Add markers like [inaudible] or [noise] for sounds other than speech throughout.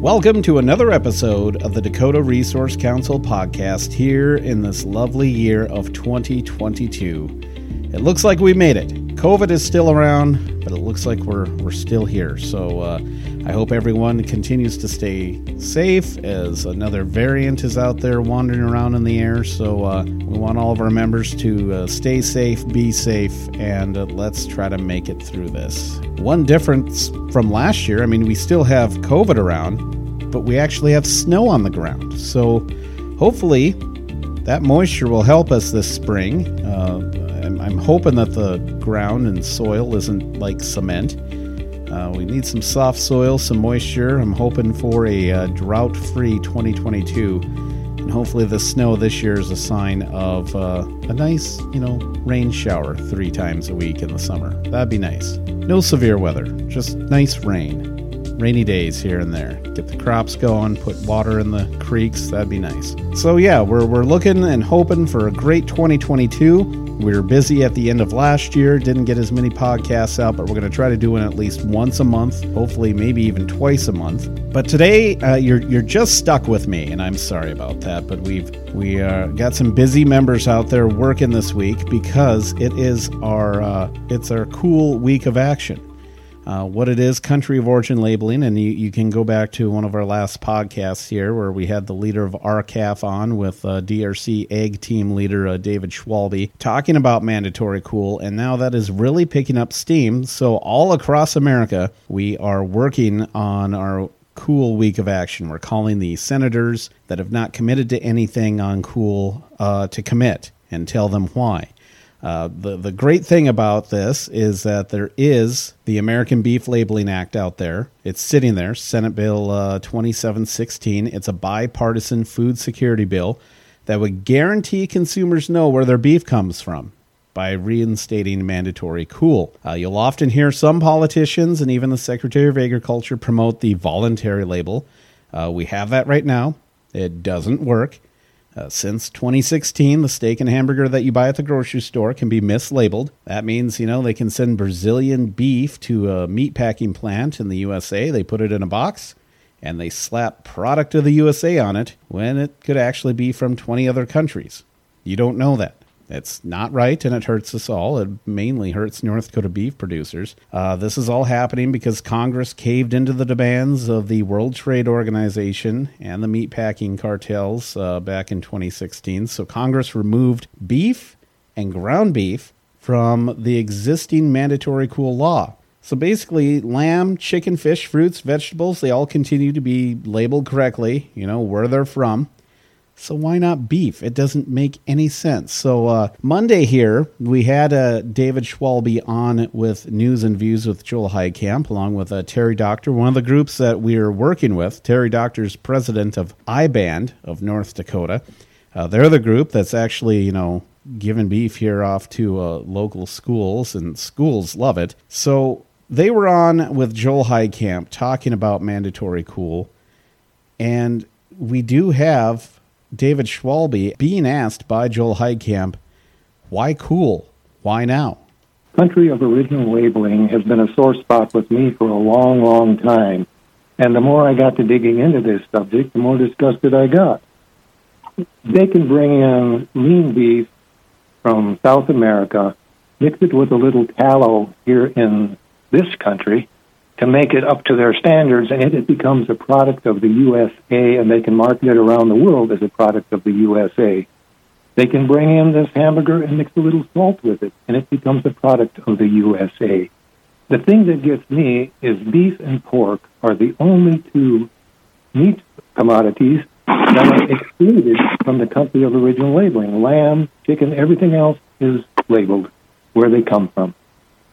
Welcome to another episode of the Dakota Resource Council podcast here in this lovely year of 2022. It looks like we made it. COVID is still around, but it looks like we're we're still here. So uh, I hope everyone continues to stay safe as another variant is out there wandering around in the air. So uh, we want all of our members to uh, stay safe, be safe, and uh, let's try to make it through this. One difference from last year, I mean, we still have COVID around, but we actually have snow on the ground. So hopefully that moisture will help us this spring. Uh, I'm, I'm, hoping that the ground and soil isn't like cement. Uh, we need some soft soil, some moisture. I'm hoping for a uh, drought free 2022. And hopefully, the snow this year is a sign of uh, a nice, you know, rain shower three times a week in the summer. That'd be nice. No severe weather, just nice rain rainy days here and there. Get the crops going, put water in the creeks, that'd be nice. So, yeah, we're, we're looking and hoping for a great 2022. We were busy at the end of last year, didn't get as many podcasts out, but we're going to try to do it at least once a month, hopefully, maybe even twice a month. But today, uh, you're you're just stuck with me, and I'm sorry about that. But we've we uh, got some busy members out there working this week because it is our uh, it's our cool week of action uh, what it is, country of origin labeling, and you, you, can go back to one of our last podcasts here where we had the leader of R-CALF on with uh, DRC ag Team leader uh, David Schwalbe talking about mandatory cool, and now that is really picking up steam. So all across America, we are working on our cool week of action. We're calling the senators that have not committed to anything on cool uh, to commit and tell them why. Uh, the the great thing about this is that there is the American Beef Labeling Act out there. It's sitting there, Senate Bill uh, 2716. It's a bipartisan food security bill that would guarantee consumers know where their beef comes from by reinstating mandatory cool. Uh, you'll often hear some politicians and even the Secretary of Agriculture promote the voluntary label. Uh, we have that right now. It doesn't work. Uh, since 2016, the steak and hamburger that you buy at the grocery store can be mislabeled. That means, you know, they can send Brazilian beef to a meat packing plant in the USA. They put it in a box and they slap product of the USA on it when it could actually be from 20 other countries. You don't know that. It's not right, and it hurts us all. It mainly hurts North Dakota beef producers. Uh, this is all happening because Congress caved into the demands of the World Trade Organization and the meatpacking cartels uh, back in 2016. So Congress removed beef and ground beef from the existing mandatory cool law. So basically, lamb, chicken, fish, fruits, vegetables, they all continue to be labeled correctly, you know, where they're from. So why not beef? It doesn't make any sense. So uh, Monday here we had uh, David Schwalbe on with news and views with Joel Heitkamp, along with uh, Kerry Dockter, one of the groups that we are working with. Kerry Dockter's president of I-Band of North Dakota. Uh, they're the group that's actually you know giving beef here off to uh, local schools, and schools love it. So they were on with Joel Heitkamp talking about mandatory cool, and we do have David Schwalbe being asked by Joel Heitkamp, why cool? Why now? Country of original labeling has been a sore spot with me for a long, long time. And the more I got to digging into this subject, the more disgusted I got. They can bring in lean beef from South America, mix it with a little tallow here in this country, to make it up to their standards, and it becomes a product of the USA, and they can market it around the world as a product of the USA. They can bring in this hamburger and mix a little salt with it, and it becomes a product of the USA. The thing that gets me is beef and pork are the only two meat commodities that are excluded from the country of original labeling. Lamb, chicken, everything else is labeled where they come from.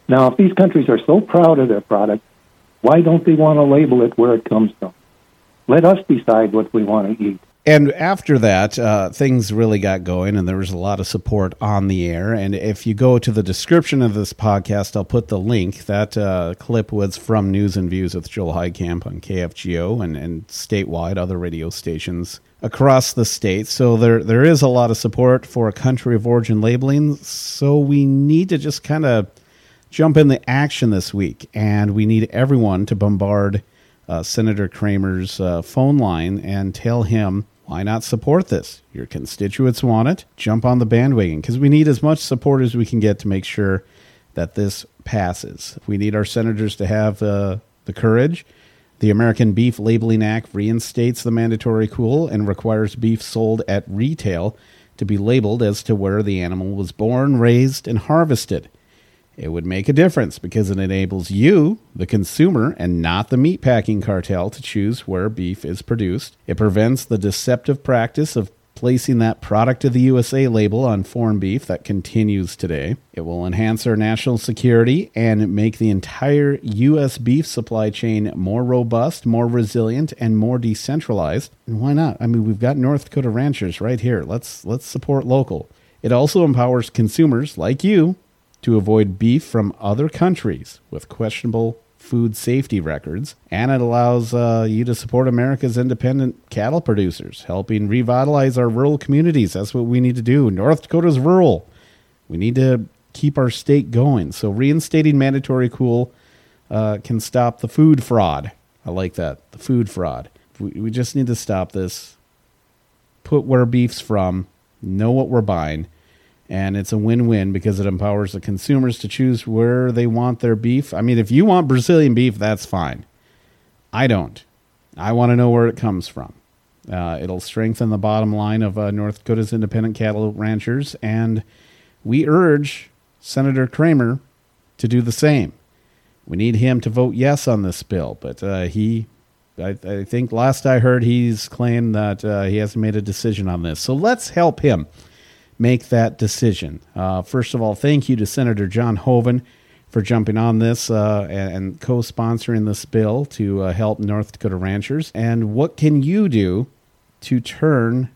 Now, if these countries are so proud of their product, why don't they want to label it where it comes from? Let us decide what we want to eat. And after that, uh, things really got going, and there was a lot of support on the air. And if you go to the description of this podcast, I'll put the link. That uh, clip was from News and Views with Joel Heitkamp on KFGO and, and statewide, other radio stations across the state. So there there is a lot of support for a country of origin labeling. So we need to just kind of jump in the action this week, and we need everyone to bombard uh, Senator Cramer's uh, phone line and tell him why not support this? Your constituents want it. Jump on the bandwagon because we need as much support as we can get to make sure that this passes. We need our senators to have uh, the courage. The American Beef Labeling Act reinstates the mandatory cool and requires beef sold at retail to be labeled as to where the animal was born, raised, and harvested. It would make a difference because it enables you, the consumer, and not the meatpacking cartel, to choose where beef is produced. It prevents the deceptive practice of placing that product of the USA label on foreign beef that continues today. It will enhance our national security and make the entire U.S. beef supply chain more robust, more resilient, and more decentralized. And why not? I mean, we've got North Dakota ranchers right here. Let's let's support local. It also empowers consumers like you to avoid beef from other countries with questionable food safety records, and it allows uh, you to support America's independent cattle producers, helping revitalize our rural communities. That's what we need to do. North Dakota's rural. We need to keep our state going. So reinstating mandatory cool uh, can stop the food fraud. I like that. The food fraud. We, we just need to stop this. Put where beef's from. Know what we're buying and it's a win-win because it empowers the consumers to choose where they want their beef. I mean, if you want Brazilian beef, that's fine. I don't. I want to know where it comes from. Uh, it'll strengthen the bottom line of uh, North Dakota's independent cattle ranchers, and we urge Senator Cramer to do the same. We need him to vote yes on this bill, but uh, he, I, I, think last I heard, he's claimed that uh, he hasn't made a decision on this. So let's help him make that decision. Uh, first of all, thank you to Senator John Hoeven for jumping on this uh, and, and co sponsoring this bill to uh, help North Dakota ranchers. And what can you do to turn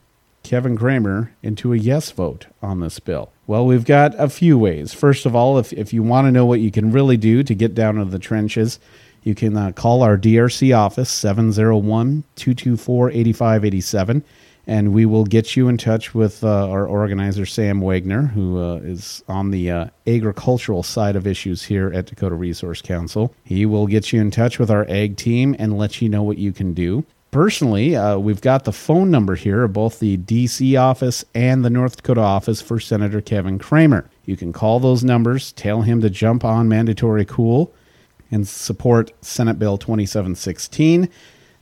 Kevin Cramer into a yes vote on this bill? Well, we've got a few ways. First of all, if, if you want to know what you can really do to get down into the trenches, you can uh, call our DRC office, 701 224 8587 and we will get you in touch with uh, our organizer Sam Wagner, who uh, is on the uh, agricultural side of issues here at Dakota Resource Council. He will get you in touch with our ag team and let you know what you can do. Personally, uh, we've got the phone number here of both the DC office and the North Dakota office for Senator Kevin Cramer. You can call those numbers, tell him to jump on mandatory cool and support Senate Bill 2716.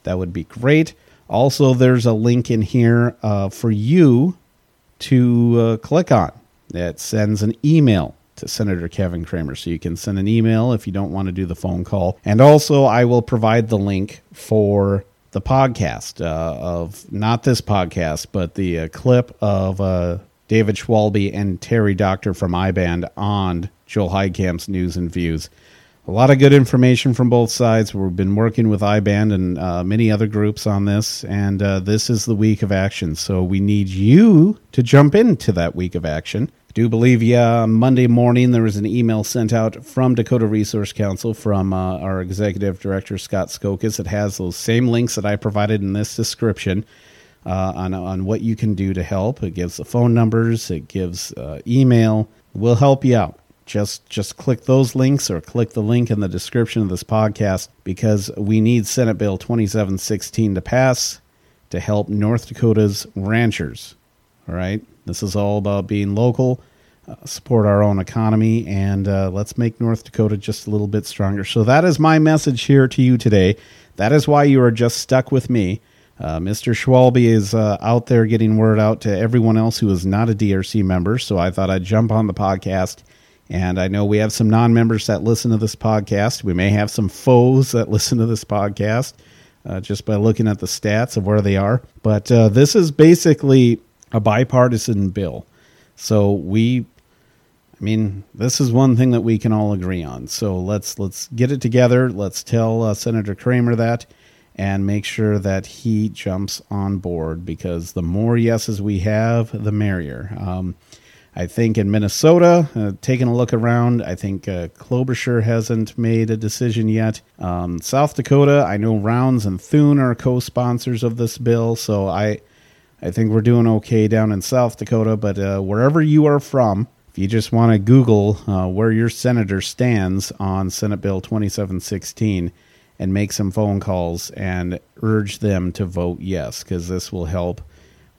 That would be great. Also, there's a link in here uh, for you to uh, click on that sends an email to Senator Kevin Cramer. So you can send an email if you don't want to do the phone call. And also, I will provide the link for the podcast uh, of not this podcast, but the uh, clip of uh, David Schwalbe and Kerry Dockter from I-Band on Joel Heitkamp's News and Views a lot of good information from both sides. We've been working with I-Band and uh, many other groups on this, and uh, this is the week of action. So we need you to jump into that week of action. I do believe, yeah, Monday morning there was an email sent out from Dakota Resource Council from uh, our executive director, Scott Skokos. It has those same links that I provided in this description. Uh, on, on what you can do to help. It gives the phone numbers, it gives uh, email. We'll help you out just just click those links or click the link in the description of this podcast because we need Senate Bill 2716 to pass to help North Dakota's ranchers. All right, this is all about being local, uh, support our own economy, and uh, let's make North Dakota just a little bit stronger. So that is my message here to you today. That is why you are just stuck with me. Uh, Mr. Schwalbe is uh, out there getting word out to everyone else who is not a DRC member. So I thought I'd jump on the podcast and I know we have some non members that listen to this podcast. We may have some foes that [laughs] listen to this podcast uh, just by looking at the stats of where they are. But uh, this is basically a bipartisan bill. So we. I mean, this is one thing that we can all agree on. So let's let's get it together. Let's tell uh, Senator Cramer that, and make sure that he jumps on board because the more yeses we have, the merrier. Um, I think in Minnesota, uh, taking a look around, I think uh, Klobuchar hasn't made a decision yet. Um, South Dakota, I know Rounds and Thune are co-sponsors of this bill, so I, I think we're doing okay down in South Dakota. But uh, wherever you are from, if you just want to Google uh, where your senator stands on Senate Bill 2716, and make some phone calls and urge them to vote yes, because this will help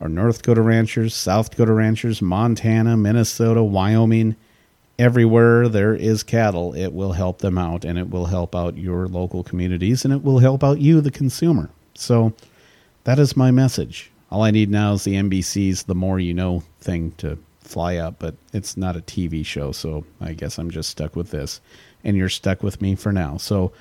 our North Dakota ranchers, South Dakota ranchers, Montana, Minnesota, Wyoming, everywhere there is cattle, it will help them out and it will help out your local communities and it will help out you, the consumer. So that is my message. All I need now is the NBC's The More You Know thing to fly up, but it's not a TV show, so I guess I'm just stuck with this. And you're stuck with me for now. So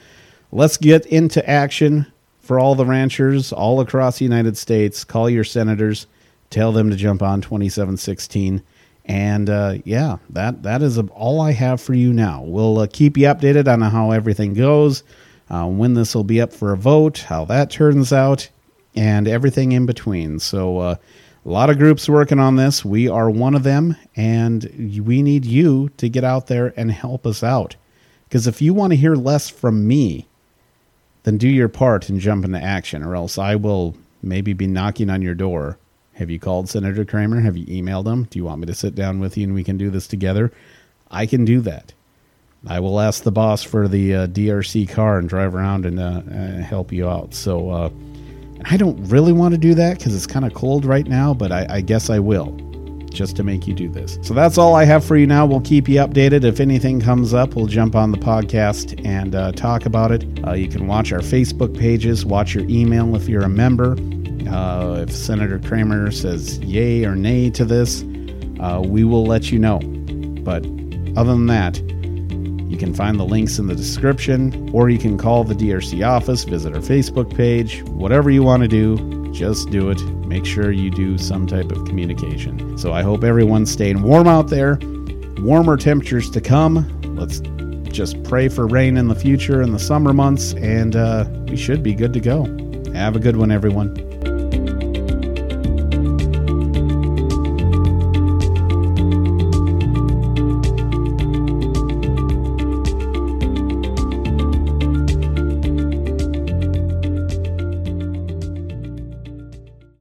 let's get into action for all the ranchers all across the United States. Call your senators, tell them to jump on 2716. And uh, yeah, that that is all I have for you now. We'll uh, keep you updated on how everything goes, uh, when this will be up for a vote, how that turns out, and everything in between. So uh, a lot of groups working on this. We are one of them, and we need you to get out there and help us out. Because if you want to hear less from me, then do your part and jump into action, or else I will maybe be knocking on your door. Have you called Senator Cramer? Have you emailed him? Do you want me to sit down with you and we can do this together? I can do that. I will ask the boss for the uh, DRC car and drive around and uh, uh, help you out. So, uh, I don't really want to do that because it's kind of cold right now, but I, I guess I will just to make you do this. So that's all I have for you now. We'll keep you updated. If anything comes up, we'll jump on the podcast and uh, talk about it. Uh, you can watch our Facebook pages, watch your email if you're a member. Uh, if Senator Cramer says yay or nay to this, uh, we will let you know. But other than that, you can find the links in the description, or you can call the DRC office, visit our Facebook page, whatever you want to do, just do it. Make sure you do some type of communication. So I hope everyone's staying warm out there. Warmer temperatures to come. Let's just pray for rain in the future in the summer months, and uh, we should be good to go. Have a good one, everyone.